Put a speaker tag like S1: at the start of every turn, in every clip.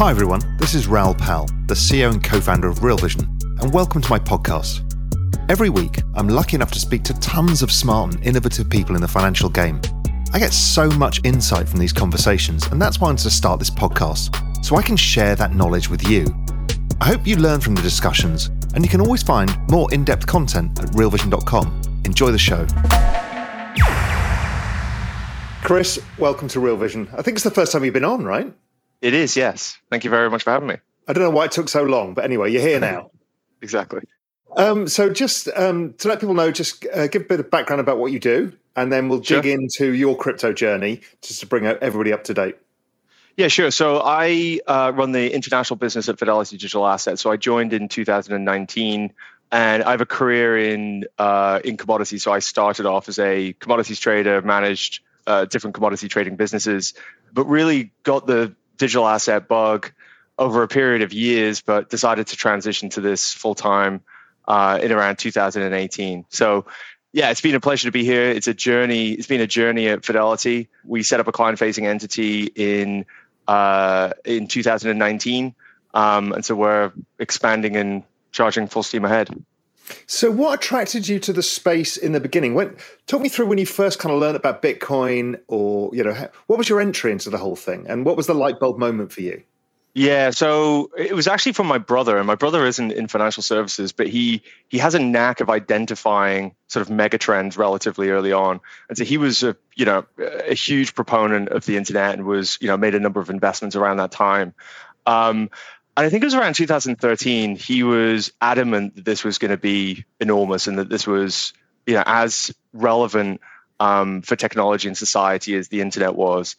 S1: Hi everyone, this is Raoul Pal, the CEO and co-founder of Real Vision, and welcome to my podcast. Every week, I'm lucky enough to speak to tons of smart and innovative people in the financial game. I get so much insight from these conversations, and that's why I wanted to start this podcast, so I can share that knowledge with you. I hope you learn from the discussions, and you can always find more in depth content at realvision.com. Enjoy the show. Chris, welcome to Real Vision. I think it's the first time you've been on, right?
S2: It is, yes. Thank you very much for having me.
S1: I don't know why it took so long, but anyway, you're here now.
S2: exactly.
S1: Um, so, just um, to let people know, just uh, give a bit of background about what you do, and then we'll dig into your crypto journey just to bring everybody up to date.
S2: Yeah, sure. So I uh, run the international business at Fidelity Digital Assets. So I joined in 2019, and I have a career in uh, in commodities. So I started off as a commodities trader, managed uh, different commodity trading businesses, but really got the digital asset bug over a period of years, but decided to transition to this full time uh, in around 2018. So, yeah, it's been a pleasure to be here. It's a journey. It's been a journey at Fidelity. We set up a client-facing entity in uh, in 2019, um, and so we're expanding and charging full steam ahead.
S1: So, what attracted you to the space in the beginning? When talk me through when you first kind of learned about Bitcoin, or you know, what was your entry into the whole thing, and what was the light bulb moment for you?
S2: Yeah, so it was actually from my brother, and my brother isn't in financial services, but he he has a knack of identifying sort of mega trends relatively early on, and so he was a you know a huge proponent of the internet and was you know made a number of investments around that time. Um, and I think it was around 2013. He was adamant that this was going to be enormous and that this was you know as relevant um, for technology and society as the internet was,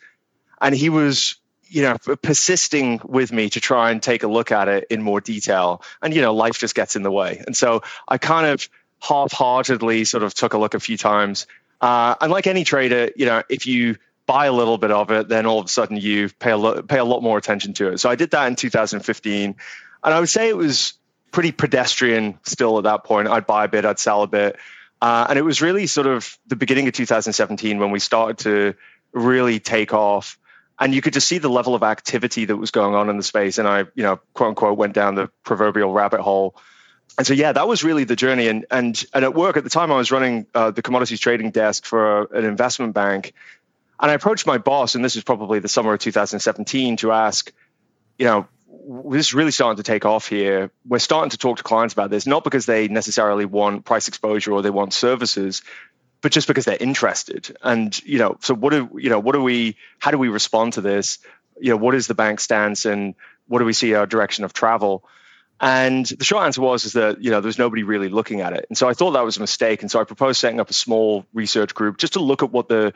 S2: and he was you know persisting with me to try and take a look at it in more detail. And you know life just gets in the way. And so i kind of half-heartedly sort of took a look a few times. Uh, and like any trader you know if you buy a little bit of it then all of a sudden you pay a, lo- pay a lot more attention to it so i did that in 2015 and i would say it was pretty pedestrian still at that point i'd buy a bit i'd sell a bit uh, and it was really sort of the beginning of 2017 when we started to really take off and you could just see the level of activity that was going on in the space. And I, you know, quote unquote, went down the proverbial rabbit hole. And so, yeah, that was really the journey. And and and at work at the time, I was running uh, the commodities trading desk for an investment bank, and I approached my boss, and this was probably the summer of 2017, to ask, you know, this is really starting to take off here. We're starting to talk to clients about this, not because they necessarily want price exposure or they want services, but just because they're interested. And you know, so what do you know? What do we? How do we respond to this? You know, what is the bank stance, and what do we see our direction of travel? And the short answer was is that you know there's nobody really looking at it, and so I thought that was a mistake, and so I proposed setting up a small research group just to look at what the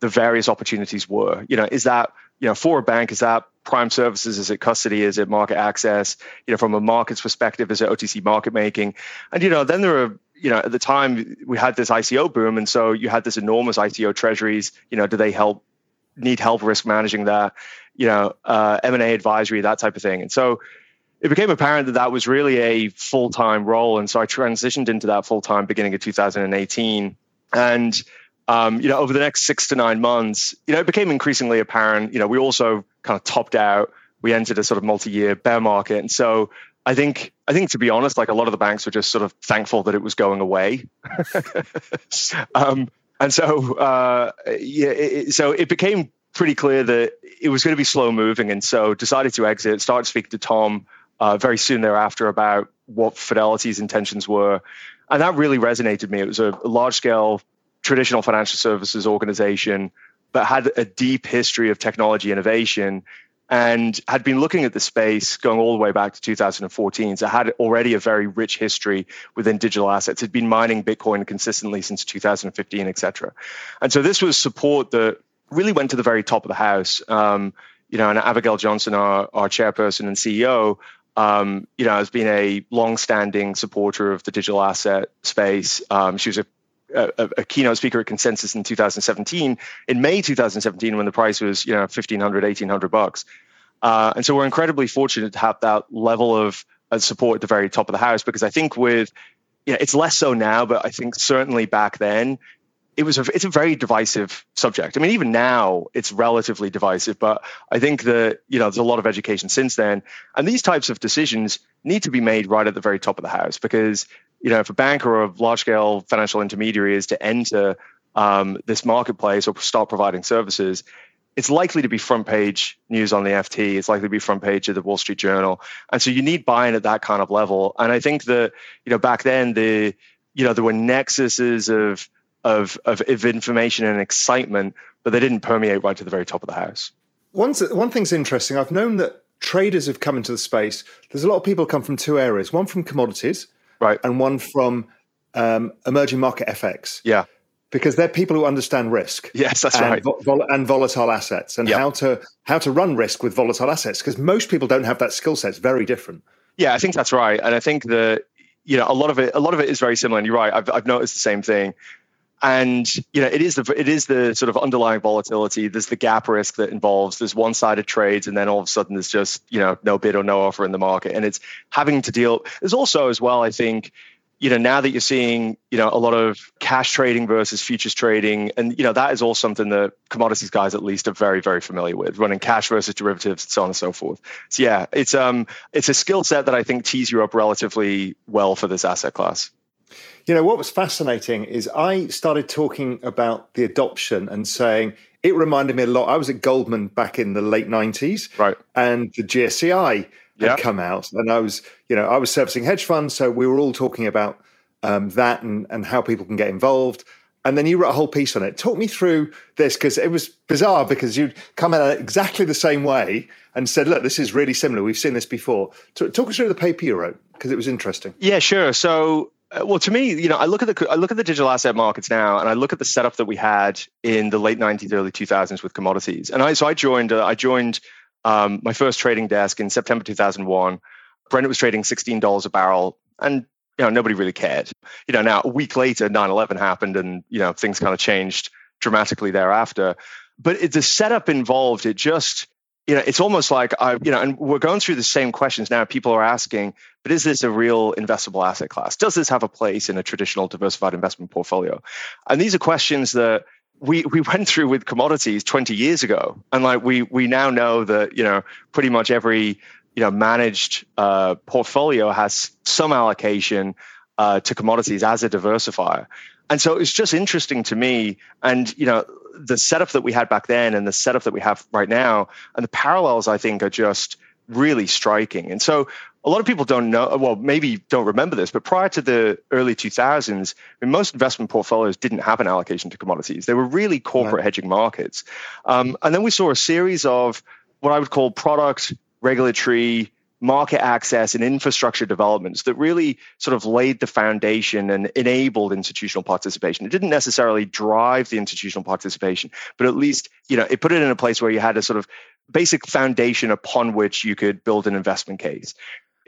S2: the various opportunities were. You know, is that you know for a bank is that prime services? Is it custody? Is it market access? You know, from a markets perspective, is it OTC market making? And you know, then there are you know, at the time we had this ICO boom, and so you had this enormous ICO treasuries. You know, do they help need help risk managing that? You know, uh, M and A advisory, that type of thing. And so it became apparent that that was really a full time role, and so I transitioned into that full time beginning of 2018. And um, you know, over the next six to nine months, you know, it became increasingly apparent. You know, we also kind of topped out. We entered a sort of multi-year bear market, and so I think I think to be honest, like a lot of the banks were just sort of thankful that it was going away. um, and so uh, yeah, it, so it became pretty clear that it was going to be slow moving, and so decided to exit. Started speaking to Tom uh, very soon thereafter about what Fidelity's intentions were, and that really resonated with me. It was a large scale traditional financial services organization, but had a deep history of technology innovation and had been looking at the space going all the way back to 2014. So had already a very rich history within digital assets. Had been mining Bitcoin consistently since 2015, et cetera. And so this was support that really went to the very top of the house. Um, you know, and Abigail Johnson, our, our chairperson and CEO, um, you know, has been a long-standing supporter of the digital asset space. Um, she was a, a, a, keynote speaker at Consensus in 2017, in May 2017, when the price was, you know, 1500, 1800 bucks. Uh, and so we're incredibly fortunate to have that level of support at the very top of the house because I think with, you know, it's less so now, but I think certainly back then, it was a it's a very divisive subject. I mean, even now it's relatively divisive, but I think that you know there's a lot of education since then, and these types of decisions need to be made right at the very top of the house because you know if a bank or a large scale financial intermediary is to enter um, this marketplace or start providing services, it's likely to be front page news on the FT. It's likely to be front page of the Wall Street Journal, and so you need buy-in at that kind of level. And I think that you know back then the you know there were nexuses of of, of, of information and excitement, but they didn't permeate right to the very top of the house.
S1: One, one thing's interesting. I've known that traders have come into the space. There's a lot of people come from two areas: one from commodities,
S2: right,
S1: and one from um, emerging market FX.
S2: Yeah,
S1: because they're people who understand risk.
S2: Yes, that's
S1: and
S2: right.
S1: Vol- and volatile assets, and yep. how to how to run risk with volatile assets. Because most people don't have that skill set. It's very different.
S2: Yeah, I think that's right, and I think that you know a lot of it a lot of it is very similar. And you're right. I've I've noticed the same thing and you know it is the it is the sort of underlying volatility. There's the gap risk that involves there's one-sided trades and then all of a sudden there's just you know no bid or no offer in the market. And it's having to deal there's also as well i think you know now that you're seeing you know a lot of cash trading versus futures trading and you know that is all something that commodities guys at least are very very familiar with running cash versus derivatives and so on and so forth. So yeah it's um it's a skill set that i think tees you up relatively well for this asset class
S1: you know, what was fascinating is I started talking about the adoption and saying it reminded me a lot. I was at Goldman back in the late 90s.
S2: Right.
S1: And the GSCI had come out. And I was, you know, I was servicing hedge funds. So we were all talking about um, that and, and how people can get involved. And then you wrote a whole piece on it. Talk me through this because it was bizarre because you'd come at it exactly the same way and said, look, this is really similar. We've seen this before. Talk us through the paper you wrote because it was interesting.
S2: Yeah, sure. So well, to me, you know, I look at the I look at the digital asset markets now, and I look at the setup that we had in the late '90s, early 2000s with commodities. And I so I joined uh, I joined um, my first trading desk in September 2001. Brent was trading $16 a barrel, and you know nobody really cared. You know, now a week later, 9/11 happened, and you know things kind of changed dramatically thereafter. But it, the setup involved, it just you know, it's almost like I, you know, and we're going through the same questions now. People are asking, but is this a real investable asset class? Does this have a place in a traditional diversified investment portfolio? And these are questions that we we went through with commodities 20 years ago, and like we we now know that you know pretty much every you know managed uh, portfolio has some allocation uh, to commodities as a diversifier. And so it's just interesting to me. And, you know, the setup that we had back then and the setup that we have right now, and the parallels, I think, are just really striking. And so a lot of people don't know, well, maybe don't remember this, but prior to the early 2000s, I mean, most investment portfolios didn't have an allocation to commodities. They were really corporate right. hedging markets. Um, and then we saw a series of what I would call product, regulatory, market access and infrastructure developments that really sort of laid the foundation and enabled institutional participation. It didn't necessarily drive the institutional participation, but at least, you know, it put it in a place where you had a sort of basic foundation upon which you could build an investment case.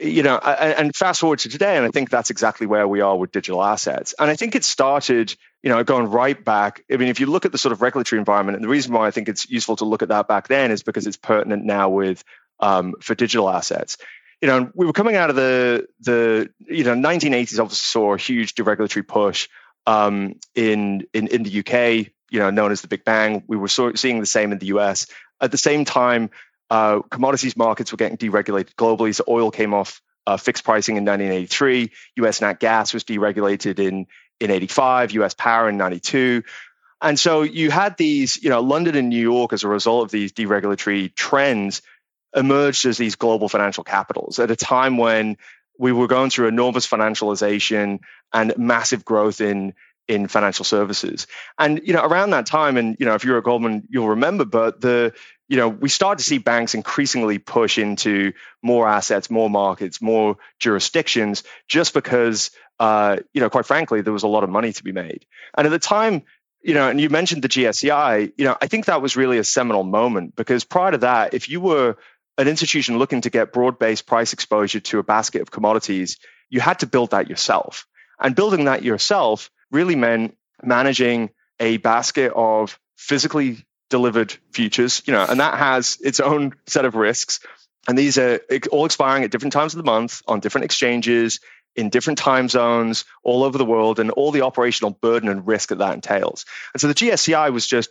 S2: You know, and fast forward to today, and I think that's exactly where we are with digital assets. And I think it started, you know, going right back. I mean, if you look at the sort of regulatory environment, and the reason why I think it's useful to look at that back then is because it's pertinent now with um, for digital assets. You know, we were coming out of the the you know 1980s. Obviously, saw a huge deregulatory push um, in in in the UK. You know, known as the Big Bang. We were seeing the same in the US. At the same time, uh, commodities markets were getting deregulated globally. So oil came off uh, fixed pricing in 1983. US nat gas was deregulated in in 85. US power in 92. And so you had these, you know, London and New York as a result of these deregulatory trends emerged as these global financial capitals at a time when we were going through enormous financialization and massive growth in in financial services. And you know, around that time, and you know, if you're at Goldman, you'll remember, but the you know, we start to see banks increasingly push into more assets, more markets, more jurisdictions, just because, uh, you know, quite frankly, there was a lot of money to be made. And at the time, you know, and you mentioned the GSCI, you know, I think that was really a seminal moment because prior to that, if you were an institution looking to get broad based price exposure to a basket of commodities, you had to build that yourself. And building that yourself really meant managing a basket of physically delivered futures, you know, and that has its own set of risks. And these are all expiring at different times of the month on different exchanges in different time zones all over the world and all the operational burden and risk that that entails. And so the GSCI was just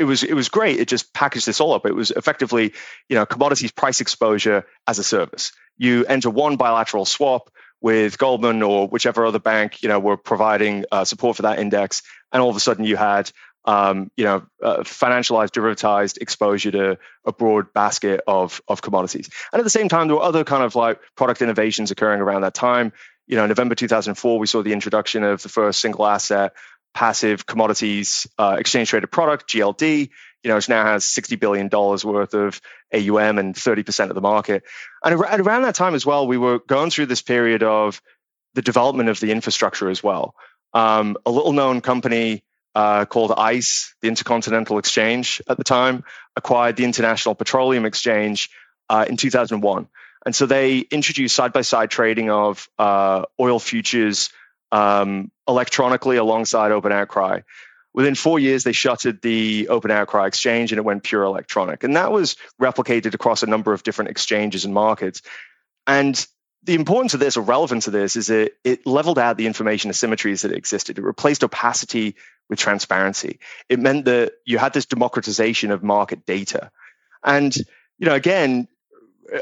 S2: it was it was great. It just packaged this all up. It was effectively, you know, commodities price exposure as a service. You enter one bilateral swap with Goldman or whichever other bank, you know, were providing uh, support for that index, and all of a sudden you had um, you know, uh, financialized, derivatized exposure to a broad basket of of commodities. And at the same time, there were other kind of like product innovations occurring around that time. You know, November 2004, we saw the introduction of the first single asset passive commodities uh, exchange traded product, GLD. You know, which now has $60 billion worth of AUM and 30% of the market. And around that time as well, we were going through this period of the development of the infrastructure as well. Um, a little known company uh, called ICE, the Intercontinental Exchange at the time, acquired the International Petroleum Exchange uh, in 2001. And so they introduced side by side trading of uh, oil futures um, electronically alongside Open Outcry. Within four years, they shuttered the Open Outcry exchange and it went pure electronic. And that was replicated across a number of different exchanges and markets. And the importance of this or relevance of this is that it leveled out the information asymmetries that existed. It replaced opacity with transparency. It meant that you had this democratization of market data. And, you know, again,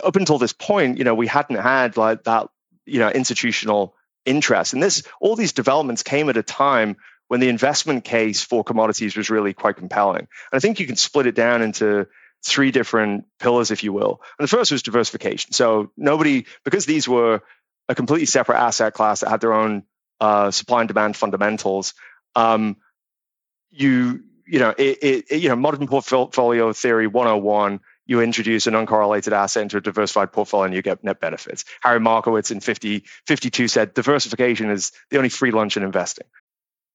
S2: up until this point, you know, we hadn't had like that, you know, institutional interest. And this, all these developments came at a time when the investment case for commodities was really quite compelling. And I think you can split it down into three different pillars, if you will. And the first was diversification. So nobody, because these were a completely separate asset class that had their own uh, supply and demand fundamentals, um, you you know it, it, you know modern portfolio theory 101 you introduce an uncorrelated asset into a diversified portfolio and you get net benefits. Harry Markowitz in 50, 52 said diversification is the only free lunch in investing.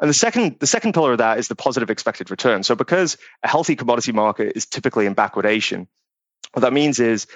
S2: And the second, the second pillar of that is the positive expected return. So because a healthy commodity market is typically in backwardation, what that means is,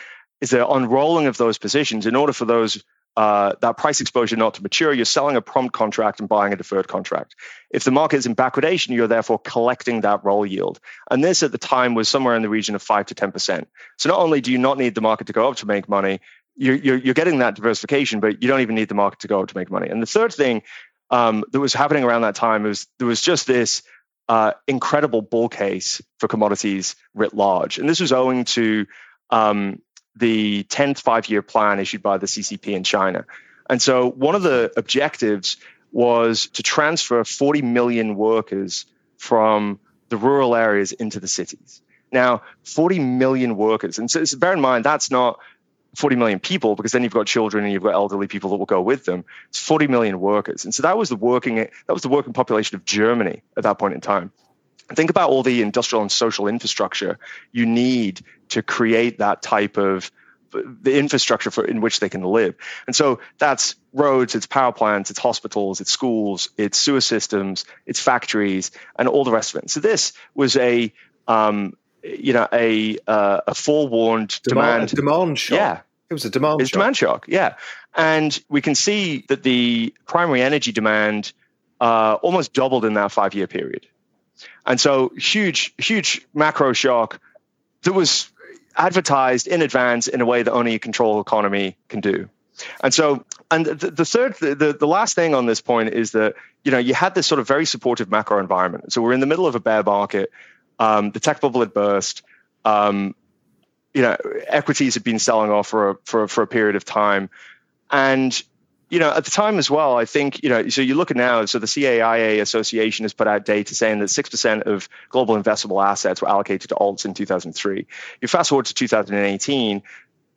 S2: is the unrolling of those positions in order for those uh, that price exposure not to mature, you're selling a prompt contract and buying a deferred contract. If the market is in backwardation, you're therefore collecting that roll yield. And this at the time was somewhere in the region of 5 to 10%. So not only do you not need the market to go up to make money, you're, you're, you're getting that diversification, but you don't even need the market to go up to make money. And the third thing um, that was happening around that time was there was just this uh, incredible bull case for commodities writ large, and this was owing to um, the 10th five-year plan issued by the CCP in China. And so one of the objectives was to transfer 40 million workers from the rural areas into the cities. Now, 40 million workers, and so, so bear in mind that's not 40 million people because then you've got children and you've got elderly people that will go with them. It's 40 million workers. And so that was the working that was the working population of Germany at that point in time. Think about all the industrial and social infrastructure you need to create that type of the infrastructure for in which they can live. And so that's roads, it's power plants, it's hospitals, it's schools, it's sewer systems, it's factories, and all the rest of it. So this was a um, you know a uh, a forewarned demand
S1: demand, demand shock.
S2: Yeah,
S1: it was a demand
S2: it's
S1: shock.
S2: demand shock. Yeah, and we can see that the primary energy demand uh, almost doubled in that five year period, and so huge huge macro shock that was advertised in advance in a way that only a control economy can do. And so, and the, the third, the, the last thing on this point is that, you know, you had this sort of very supportive macro environment. So we're in the middle of a bear market. Um, the tech bubble had burst. Um, you know, equities had been selling off for a, for, for a period of time. And you know, at the time as well, I think, you know, so you look at now, so the CAIA Association has put out data saying that 6% of global investable assets were allocated to alts in 2003. You fast forward to 2018,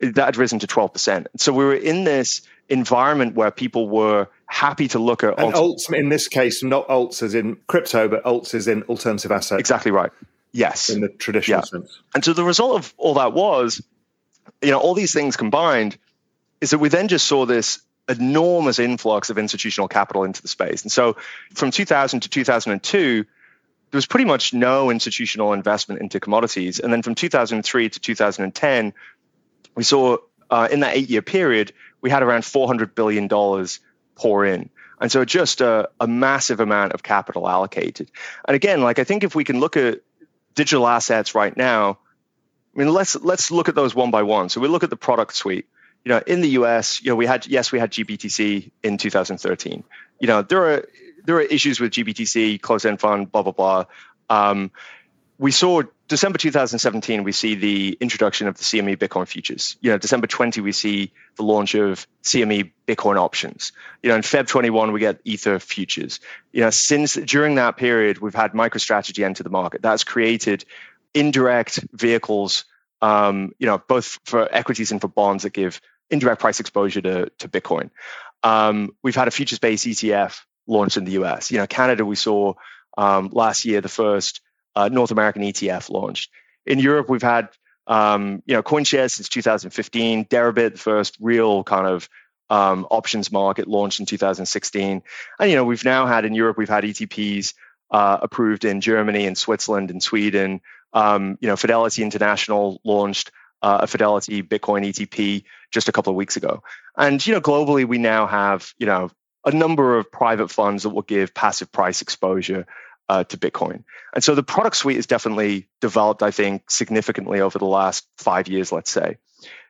S2: that had risen to 12%. So we were in this environment where people were happy to look at
S1: and alts. alts in this case, not alts as in crypto, but alts as in alternative assets.
S2: Exactly right. Yes.
S1: In the traditional yeah. sense.
S2: And so the result of all that was, you know, all these things combined is that we then just saw this enormous influx of institutional capital into the space. And so from 2000 to 2002, there was pretty much no institutional investment into commodities. And then from 2003 to 2010, we saw uh, in that eight year period, we had around $400 billion pour in. And so just a, a massive amount of capital allocated. And again, like I think if we can look at digital assets right now, I mean, let's let's look at those one by one. So we look at the product suite you know, in the US, you know, we had yes, we had GBTC in 2013. You know, there are there are issues with GBTC, closed-end fund, blah blah blah. Um, we saw December 2017, we see the introduction of the CME Bitcoin futures. You know, December 20, we see the launch of CME Bitcoin options. You know, in Feb 21, we get Ether futures. You know, since during that period, we've had MicroStrategy enter the market. That's created indirect vehicles um, you know, both for equities and for bonds that give indirect price exposure to, to Bitcoin. Um, we've had a futures-based ETF launched in the US. You know, Canada, we saw um, last year the first uh, North American ETF launched. In Europe, we've had um, you know CoinShares since 2015. Deribit, the first real kind of um, options market, launched in 2016. And you know, we've now had in Europe, we've had ETPs uh, approved in Germany and Switzerland and Sweden. Um, you know, Fidelity International launched uh, a Fidelity Bitcoin ETP just a couple of weeks ago. And you know, globally, we now have you know a number of private funds that will give passive price exposure uh, to Bitcoin. And so the product suite is definitely developed, I think, significantly over the last five years, let's say.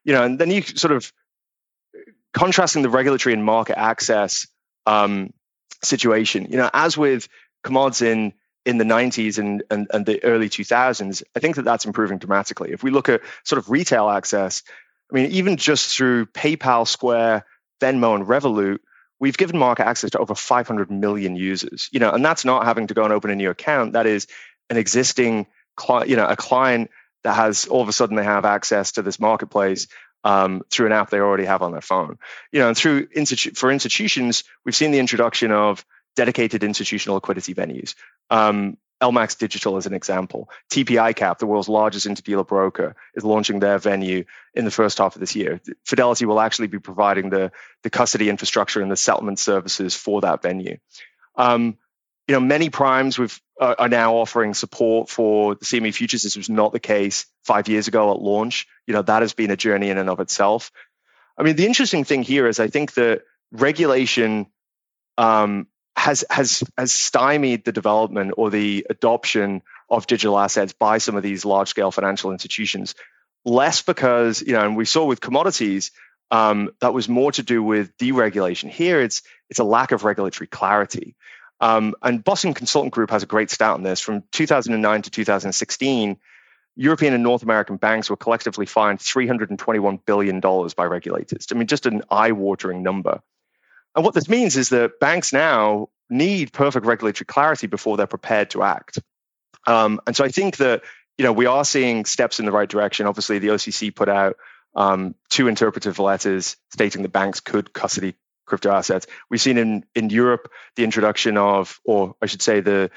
S2: You know, and then you sort of contrasting the regulatory and market access um, situation. You know, as with commodities in in the 90s and, and, and the early 2000s, I think that that's improving dramatically. If we look at sort of retail access, I mean, even just through PayPal, Square, Venmo, and Revolut, we've given market access to over 500 million users. You know, and that's not having to go and open a new account. That is an existing client, you know, a client that has all of a sudden they have access to this marketplace um, through an app they already have on their phone. You know, and through institu- for institutions, we've seen the introduction of dedicated institutional liquidity venues. Um, LMAX Digital as an example. TP ICAP, the world's largest interdealer broker, is launching their venue in the first half of this year. Fidelity will actually be providing the, the custody infrastructure and the settlement services for that venue. Um, you know, many primes uh, are now offering support for the CME futures. This was not the case five years ago at launch. You know, that has been a journey in and of itself. I mean, the interesting thing here is I think that regulation um, has has has stymied the development or the adoption of digital assets by some of these large scale financial institutions. Less because you know, and we saw with commodities um, that was more to do with deregulation. Here, it's it's a lack of regulatory clarity. Um, and Boston Consulting Group has a great stat on this. From 2009 to 2016, European and North American banks were collectively fined $321 billion by regulators. I mean, just an eye watering number. And what this means is that banks now need perfect regulatory clarity before they're prepared to act. Um, and so I think that you know we are seeing steps in the right direction. Obviously, the OCC put out um, two interpretive letters stating that banks could custody crypto assets. We've seen in in Europe the introduction of, or I should say, the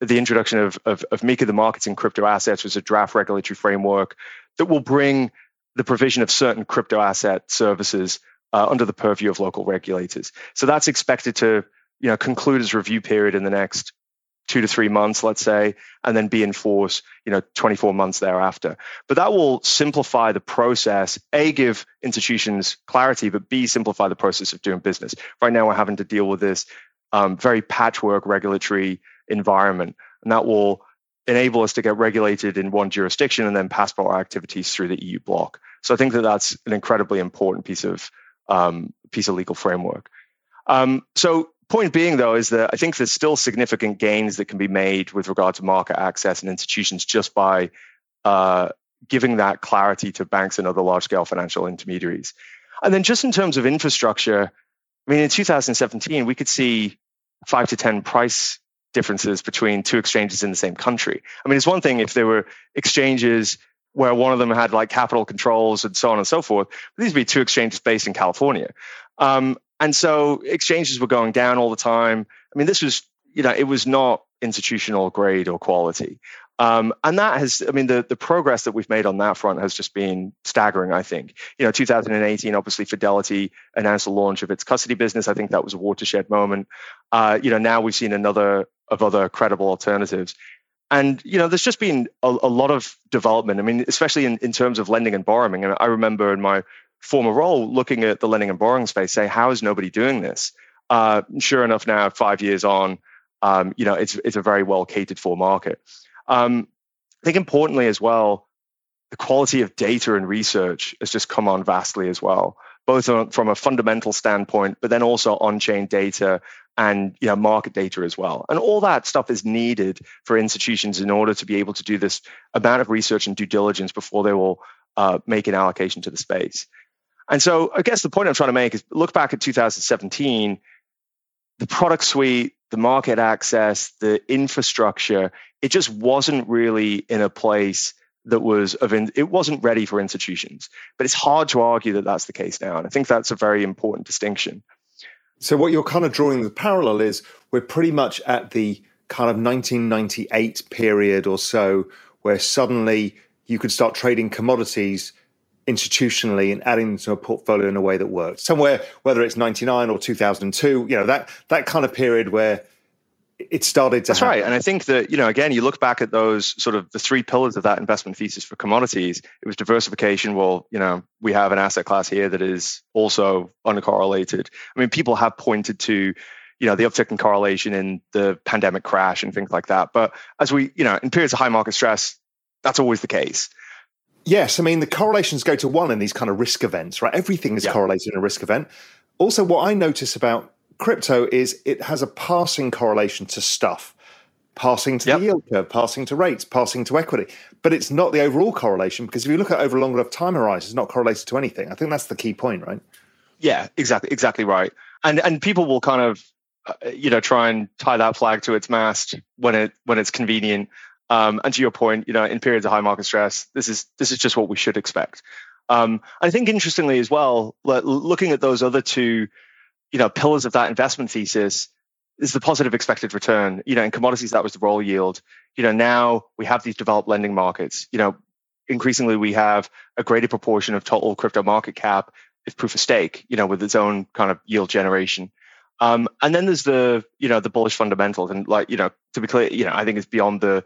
S2: the introduction of, of, of MiCA, the markets in crypto assets, was a draft regulatory framework that will bring the provision of certain crypto asset services uh, under the purview of local regulators. So that's expected to you know conclude its review period in the next two to three months, let's say, and then be in force, you know, 24 months thereafter. But that will simplify the process, A, give institutions clarity, but B, simplify the process of doing business. Right now, we're having to deal with this um, very patchwork regulatory environment, and that will enable us to get regulated in one jurisdiction and then passport our activities through the EU bloc. So I think that that's an incredibly important piece of um, piece of legal framework. Um, so, point being, though, is that I think there's still significant gains that can be made with regard to market access and institutions just by uh, giving that clarity to banks and other large scale financial intermediaries. And then, just in terms of infrastructure, I mean, in 2017, we could see five to 10 price differences between two exchanges in the same country. I mean, it's one thing if there were exchanges where one of them had like capital controls and so on and so forth. These would be two exchanges based in California. Um, and so exchanges were going down all the time. I mean, this was, you know, it was not institutional grade or quality. Um, and that has, I mean, the, the progress that we've made on that front has just been staggering, I think. You know, 2018, obviously, Fidelity announced the launch of its custody business. I think that was a watershed moment. Uh, you know, now we've seen another of other credible alternatives. And, you know, there's just been a, a lot of development. I mean, especially in, in terms of lending and borrowing. And I remember in my former role looking at the lending and borrowing space, say, how is nobody doing this? Uh, sure enough, now five years on, um, you know, it's it's a very well catered for market. Um, I think importantly as well, the quality of data and research has just come on vastly as well, both from a fundamental standpoint, but then also on-chain data and you know market data as well. And all that stuff is needed for institutions in order to be able to do this amount of research and due diligence before they will uh, make an allocation to the space. And so I guess the point I'm trying to make is look back at 2017, the product suite, the market access, the infrastructure, it just wasn't really in a place that was of in, it wasn't ready for institutions. But it's hard to argue that that's the case now, and I think that's a very important distinction.
S1: So what you're kind of drawing the parallel is we're pretty much at the kind of 1998 period or so where suddenly you could start trading commodities institutionally and adding them to a portfolio in a way that worked Somewhere, whether it's 99 or 2002, you know, that that kind of period where it started to
S2: That's happen. right. And I think that, you know, again, you look back at those sort of the three pillars of that investment thesis for commodities, it was diversification. Well, you know, we have an asset class here that is also uncorrelated. I mean, people have pointed to, you know, the uptick in correlation in the pandemic crash and things like that. But as we, you know, in periods of high market stress, that's always the case.
S1: Yes, I mean the correlations go to one in these kind of risk events, right? Everything is yeah. correlated in a risk event. Also, what I notice about crypto is it has a passing correlation to stuff, passing to yep. the yield curve, passing to rates, passing to equity. But it's not the overall correlation because if you look at over a long enough time horizon, it's not correlated to anything. I think that's the key point, right?
S2: Yeah, exactly, exactly right. And and people will kind of, uh, you know, try and tie that flag to its mast when it when it's convenient. Um, and to your point, you know, in periods of high market stress, this is this is just what we should expect. Um, I think interestingly as well, looking at those other two, you know, pillars of that investment thesis is the positive expected return. You know, in commodities that was the roll yield. You know, now we have these developed lending markets. You know, increasingly we have a greater proportion of total crypto market cap is proof of stake. You know, with its own kind of yield generation. Um, and then there's the you know the bullish fundamentals and like you know to be clear, you know I think it's beyond the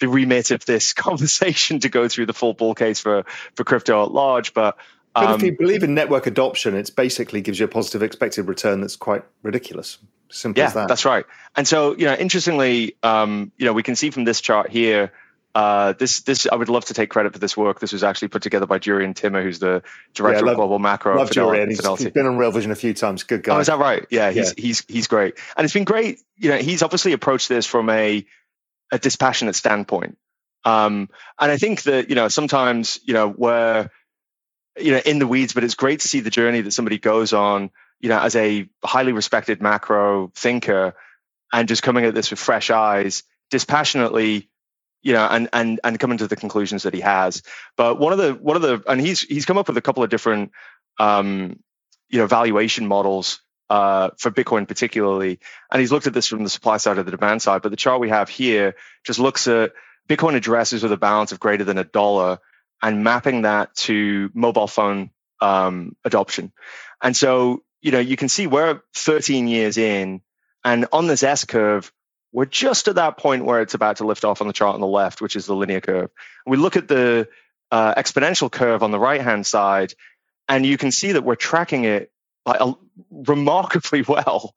S2: the remit of this conversation to go through the full bull case for for crypto at large. But
S1: um, if you believe in network adoption, it basically gives you a positive expected return that's quite ridiculous. Simple
S2: yeah,
S1: as that.
S2: That's right. And so, you know, interestingly, um, you know, we can see from this chart here. Uh, this, this, I would love to take credit for this work. This was actually put together by Jurrien Timmer, who's the director yeah, love, of global macro.
S1: Love Jurrien. He's, he's been on Real Vision a few times. Good guy.
S2: Oh, is that right? Yeah, he's yeah. he's he's great, and it's been great. You know, he's obviously approached this from a a dispassionate standpoint. Um, and I think that, you know, sometimes, you know, we're, you know, in the weeds, but it's great to see the journey that somebody goes on, you know, as a highly respected macro thinker and just coming at this with fresh eyes, dispassionately, you know, and and and coming to the conclusions that he has. But one of the one of the and he's he's come up with a couple of different um, you know, valuation models uh, for Bitcoin particularly. And he's looked at this from the supply side or the demand side. But the chart we have here just looks at Bitcoin addresses with a balance of greater than a dollar and mapping that to mobile phone um, adoption. And so, you know, you can see we're 13 years in, and on this S curve, we're just at that point where it's about to lift off on the chart on the left, which is the linear curve. We look at the uh, exponential curve on the right hand side, and you can see that we're tracking it like, remarkably well.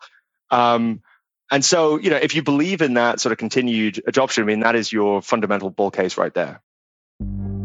S2: Um, and so, you know, if you believe in that sort of continued adoption, I mean, that is your fundamental bull case right there.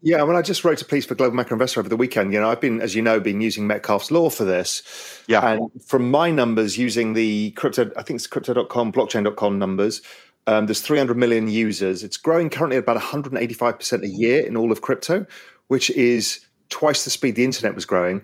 S1: Yeah, well, I just wrote a piece for Global Macro Investor over the weekend. You know, I've been, as you know, been using Metcalfe's law for this.
S2: Yeah.
S1: And from my numbers, using the crypto, I think it's crypto.com, blockchain.com numbers, um, there's 300 million users. It's growing currently at about 185% a year in all of crypto, which is twice the speed the internet was growing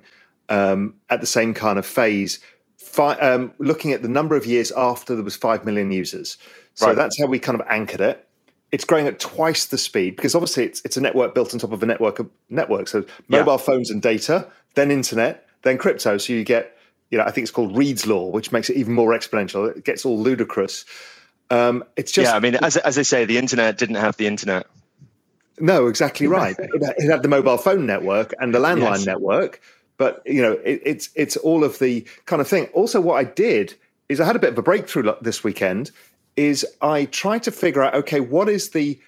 S1: um, at the same kind of phase. Fi- um, looking at the number of years after there was 5 million users. So
S2: Right.
S1: that's how we kind of anchored it. It's growing at twice the speed because obviously it's, it's a network built on top of a network of network. So
S2: Yeah.
S1: mobile phones and data, then internet, then crypto. So you get, you know, I think it's called Reed's law, which makes it even more exponential. It gets all ludicrous. Um, it's just
S2: yeah, I mean, as, as they say, the internet didn't have the internet.
S1: no, exactly right. it, it had the mobile phone network and the landline
S2: Yes.
S1: network, but you know, it, it's it's all of the kind of thing. Also, what I did is I had a bit of a breakthrough this weekend. Is I try to figure out okay, what is the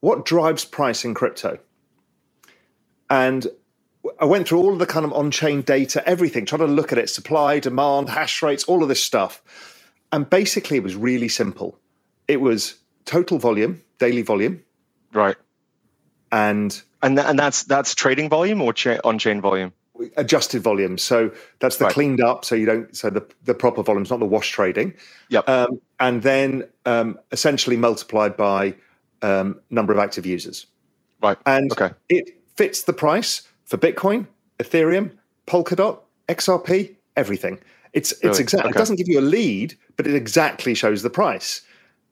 S1: what drives price in crypto, and I went through all of the kind of on-chain data, everything, trying to look at it, supply, demand, hash rates, all of this stuff, and basically it was really simple. It was total volume, daily volume,
S2: Right.
S1: and
S2: And, th- and that's that's trading volume or cha- on chain volume?
S1: Adjusted volume. So that's the
S2: Right.
S1: cleaned up. So you don't. So the the proper volume is not the wash trading.
S2: Yep.
S1: Um, and then um, essentially multiplied by um, number of active users.
S2: right.
S1: And
S2: Okay.
S1: it fits the price for Bitcoin, Ethereum, Polkadot, XRP, everything. It's it's
S2: Really?
S1: exact. It doesn't give you a lead, but it exactly shows the price.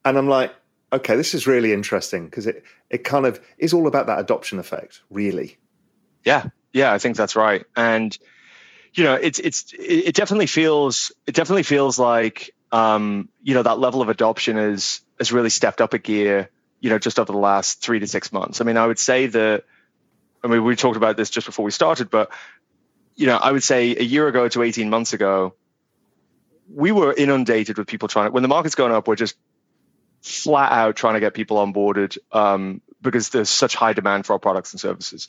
S1: And I'm like, okay, this is really interesting because it it kind of is all about that adoption effect, really.
S2: Yeah, yeah, I think that's right. And you know, it's it's it it definitely feels it definitely feels like um, you know that level of adoption is has really stepped up a gear. You know, just over the last three to six months. I mean, I would say that. I mean, we talked about this just before we started, but you know, I would say a year ago to eighteen months ago, we were inundated with people trying to. When the market's going up, we're just flat out trying to get people onboarded um, because there's such high demand for our products and services.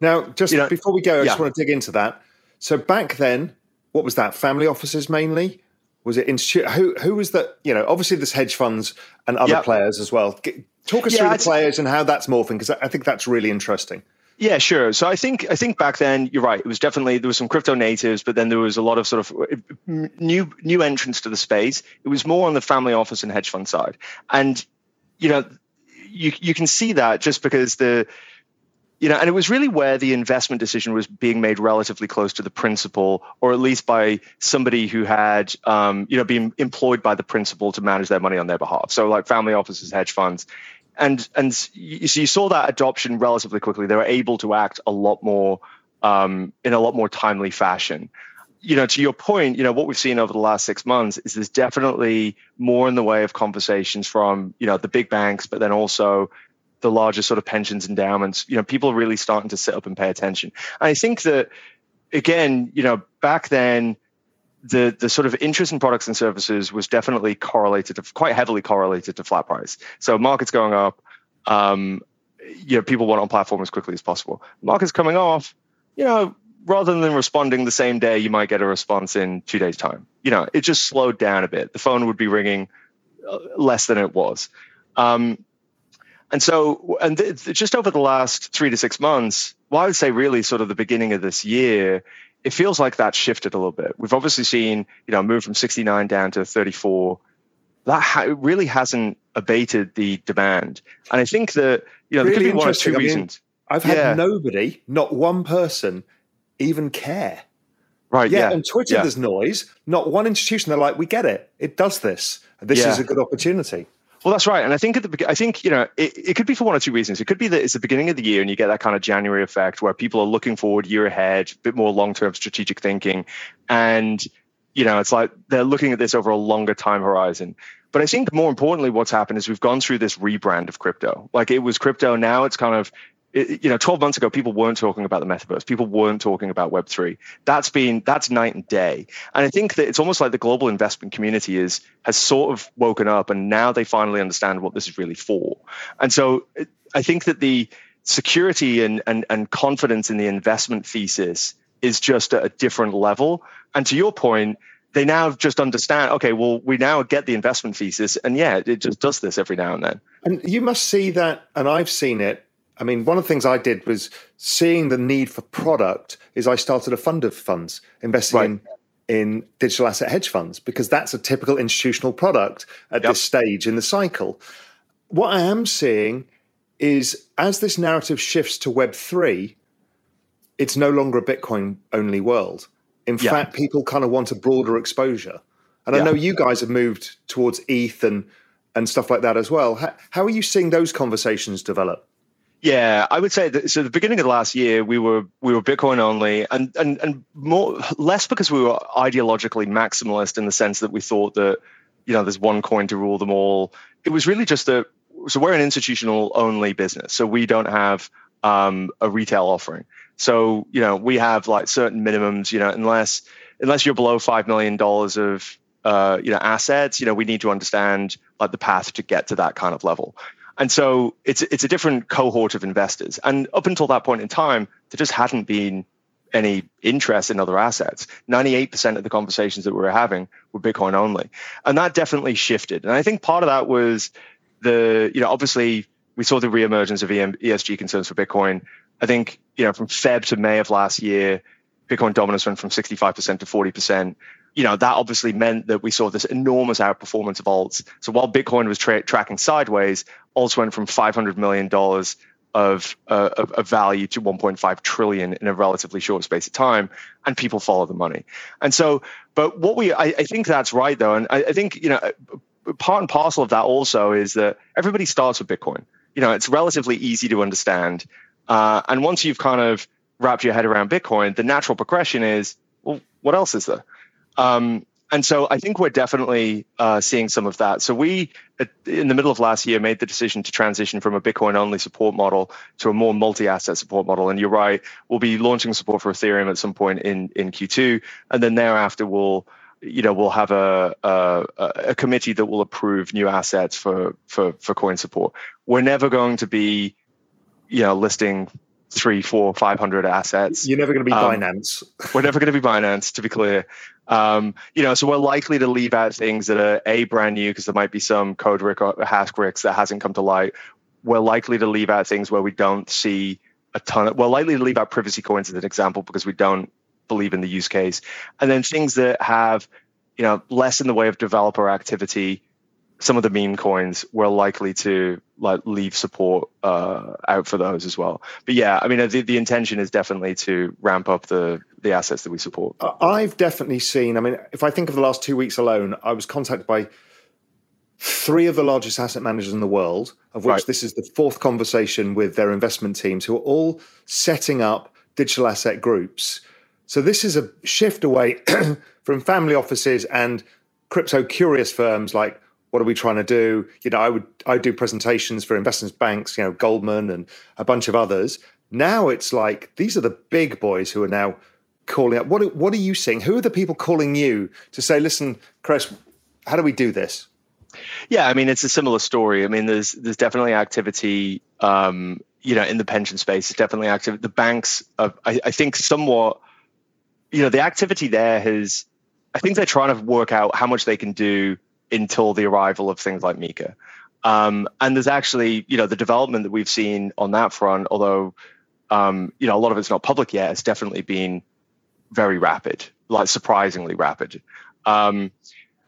S1: Now, just
S2: You know,
S1: before we go, I just want to dig into that. So back then, what was that? Family offices mainly? Was it institute? Who who was that? You know, obviously there's hedge funds and other
S2: Yeah.
S1: players as well. Talk us
S2: Yeah,
S1: through the players and how that's morphing because I think that's really interesting.
S2: Yeah, sure. So I think I think back then you're right. It was definitely there was some crypto natives, but then there was a lot of sort of uh, new new entrants to the space. It was more on the family office and hedge fund side, and you know you you can see that just because the you know, and it was really where the investment decision was being made relatively close to the principal, or at least by somebody who had, um, you know, been employed by the principal to manage their money on their behalf. So, like family offices, hedge funds, and and you, so you saw that adoption relatively quickly. They were able to act a lot more um, in a lot more timely fashion. You know, to your point, you know what we've seen over the last six months is there's definitely more in the way of conversations from you know the big banks, but then also the larger sort of pensions endowments. You know, people are really starting to sit up and pay attention. And I think that again, you know, back then the the sort of interest in products and services was definitely correlated to quite heavily correlated to flat price. So markets going up, um, you know, people want on platform as quickly as possible. Markets coming off, you know, rather than responding the same day, you might get a response in two days' time. You know, it just slowed down a bit. The phone would be ringing uh, less than it was. Um, and so, and th- just over the last three to six months, well, I would say really sort of the beginning of this year, it feels like that shifted a little bit. We've obviously seen, you know, move from 69 down to 34. That ha- really hasn't abated the demand. And I think that, you know, there could
S1: Really
S2: be one or two
S1: I mean,
S2: reasons.
S1: I've had
S2: Yeah.
S1: nobody, not one person, even care.
S2: Right.
S1: Yeah,
S2: Yeah.
S1: on Twitter
S2: yeah.
S1: there's noise. Not one institution. They're like, we get it. It does this. This
S2: Yeah.
S1: is a good opportunity.
S2: Well, that's right, and I think at the I think you know it, it could be for one or two reasons. It could be that it's the beginning of the year and you get that kind of January effect where people are looking forward year ahead, a bit more long term strategic thinking, and you know it's like they're looking at this over a longer time horizon. But I think more importantly, what's happened is we've gone through this rebrand of crypto. Like it was crypto, now it's kind of it- you know 12 months ago people weren't talking about the metaverse people weren't talking about web3 that's been that's night and day and i think that it's almost like the global investment community is has sort of woken up and now they finally understand what this is really for and so i think that the security and, and, and confidence in the investment thesis is just at a different level. And to your point, they now just understand, okay, well, we now get the investment thesis. And yeah, it just does this every now and then.
S1: And you must see that, and I've seen it. I mean, one of the things I did was seeing the need for product is I started a fund of funds investing right. in in digital asset hedge funds because that's a typical institutional product at yep. this stage in the cycle. What I am seeing is as this narrative shifts to Web3, it's no longer a Bitcoin only world. In yeah. fact, people kind of want a broader exposure. And yeah. I know you guys have moved towards ETH and, and stuff like that as well. How, how are you seeing those conversations develop?
S2: Yeah, I would say that. So the beginning of last year, we were we were Bitcoin only, and and and more less because we were ideologically maximalist in the sense that we thought that you know there's one coin to rule them all. It was really just that. So we're an institutional only business, so we don't have um, a retail offering. So you know we have like certain minimums. You know unless unless you're below five million dollars of uh, you know assets, you know we need to understand like the path to get to that kind of level. And so it's it's a different cohort of investors. And up until that point in time, there just hadn't been any interest in other assets. 98% of the conversations that we were having were Bitcoin only. And that definitely shifted. And I think part of that was the, you know, obviously we saw the reemergence of ESG concerns for Bitcoin. I think, you know, from Feb to May of last year, Bitcoin dominance went from 65% to 40% you know, that obviously meant that we saw this enormous outperformance of alts. So while Bitcoin was tra- tracking sideways, alts went from $500 million of, uh, of, of, value to 1.5 trillion in a relatively short space of time, and people follow the money. And so, but what we, I, I think that's right though, and I, I think you know, part and parcel of that also is that everybody starts with Bitcoin. You know, it's relatively easy to understand, uh, and once you've kind of wrapped your head around Bitcoin, the natural progression is, well, what else is there? Um, and so I think we're definitely uh, seeing some of that. So we, in the middle of last year, made the decision to transition from a Bitcoin-only support model to a more multi-asset support model. And you're right, we'll be launching support for Ethereum at some point in in Q2, and then thereafter we'll, you know, we'll have a a, a committee that will approve new assets for for for coin support. We're never going to be, you know, listing three, four, five hundred assets.
S1: You're never going to be um, Binance.
S2: we're never going to be Binance, to be clear. Um, you know, so we're likely to leave out things that are a brand new because there might be some code rick or hash bricks that hasn't come to light. We're likely to leave out things where we don't see a ton of. We're likely to leave out privacy coins as an example because we don't believe in the use case, and then things that have, you know, less in the way of developer activity some of the meme coins we're likely to like leave support uh, out for those as well. But yeah, I mean the, the intention is definitely to ramp up the the assets that we support.
S1: I've definitely seen. I mean, if I think of the last two weeks alone, I was contacted by three of the largest asset managers in the world, of which right. this is the fourth conversation with their investment teams, who are all setting up digital asset groups. So this is a shift away from family offices and crypto curious firms like what are we trying to do? You know, I would I do presentations for investment banks, you know, Goldman and a bunch of others. Now it's like these are the big boys who are now calling up. What what are you seeing? Who are the people calling you to say, listen, Chris, how do we do this?
S2: Yeah, I mean it's a similar story. I mean there's there's definitely activity um, you know in the pension space. It's definitely active. The banks, I, I think, somewhat. You know, the activity there has. I think they're trying to work out how much they can do until the arrival of things like MiCA. Um, and there's actually, you know, the development that we've seen on that front, although, um, you know, a lot of it's not public yet, it's definitely been very rapid, like surprisingly rapid. Um,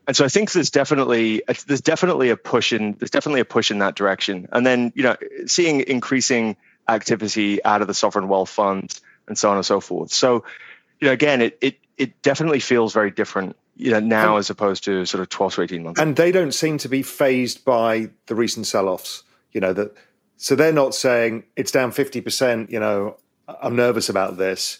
S2: and so I think there's definitely there's definitely a push in there's definitely a push in that direction. And then you know seeing increasing activity out of the sovereign wealth funds and so on and so forth. So you know again it it it definitely feels very different you know now and, as opposed to sort of 12 to 18 months
S1: and they don't seem to be fazed by the recent sell-offs you know that so they're not saying it's down 50% you know i'm nervous about this.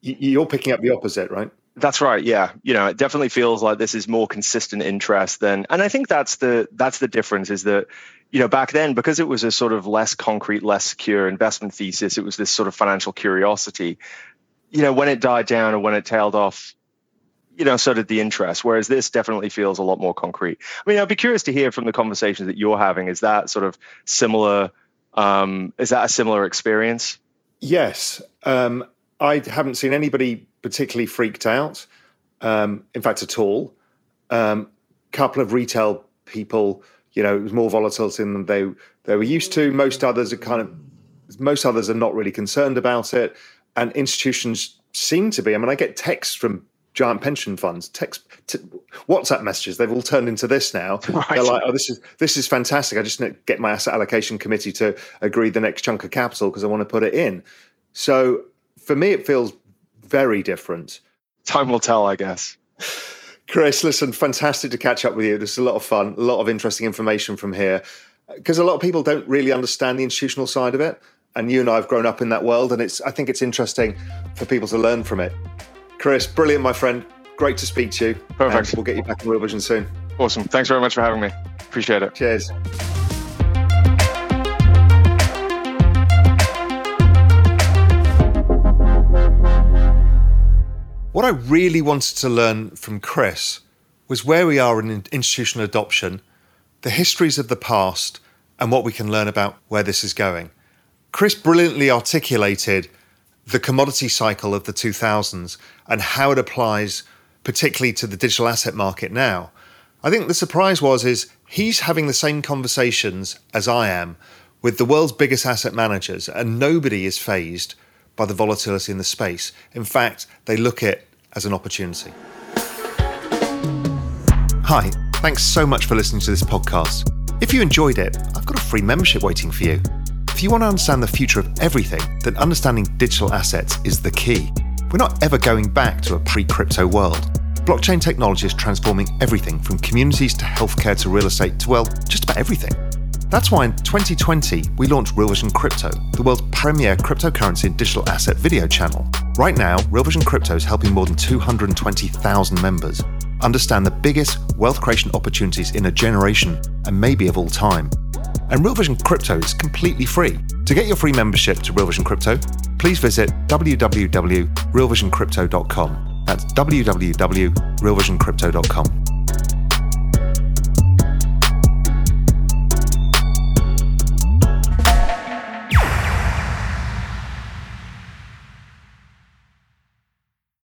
S1: You're picking up the opposite right?
S2: That's right yeah. You know it definitely feels like this is more consistent interest than and i think that's the that's the difference is that you know back then because it was a sort of less concrete less secure investment thesis it was this sort of financial curiosity. You know when it died down or when it tailed off you know, so did the interest. Whereas this definitely feels a lot more concrete. I mean, I'd be curious to hear from the conversations that you're having. Is that sort of similar Um, is that a similar experience?
S1: Yes. Um, I haven't seen anybody particularly freaked out, um, in fact, at all. A um, couple of retail people, you know, it was more volatility than they they were used to. Most others are kind of, most others are not really concerned about it, and institutions seem to be. I mean, I get texts from giant pension funds, text, t- WhatsApp messages. They've all turned into this now. Right. They're like, "Oh, this is this is fantastic. I just need to get my asset allocation committee to agree the next chunk of capital because I want to put it in." So for me, it feels very different.
S2: Time will tell, I guess.
S1: Chris, listen, fantastic to catch up with you. This is a lot of fun, a lot of interesting information from here because a lot of people don't really understand the institutional side of it. And you and I have grown up in that world, and it's I think it's interesting for people to learn from it. Chris, brilliant, my friend. Great to speak to you.
S2: Perfect.
S1: we'll get you back in Real Vision soon.
S2: Awesome. Thanks very much for having me. Appreciate it.
S1: Cheers. What I really wanted to learn from Chris was where we are in institutional adoption, the histories of the past, and what we can learn about where this is going. Chris brilliantly articulated the commodity cycle of the 2000s and how it applies particularly to the digital asset market now. I think the surprise was is he's having the same conversations as I am with the world's biggest asset managers and nobody is fazed by the volatility in the space. In fact, they look at it as an opportunity. Hi, thanks so much for listening to this podcast. If you enjoyed it, I've got a free membership waiting for you. If you want to understand the future of everything, then understanding digital assets is the key. We're not ever going back to a pre crypto world. Blockchain technology is transforming everything from communities to healthcare to real estate to, well, just about everything. That's why in 2020, we launched Real Vision Crypto, the world's premier cryptocurrency and digital asset video channel. Right now, Real Vision Crypto is helping more than 220,000 members understand the biggest wealth creation opportunities in a generation and maybe of all time. And Real Vision Crypto is completely free. To get your free membership to Real Vision Crypto, please visit www.realvisioncrypto.com. That's www.realvisioncrypto.com.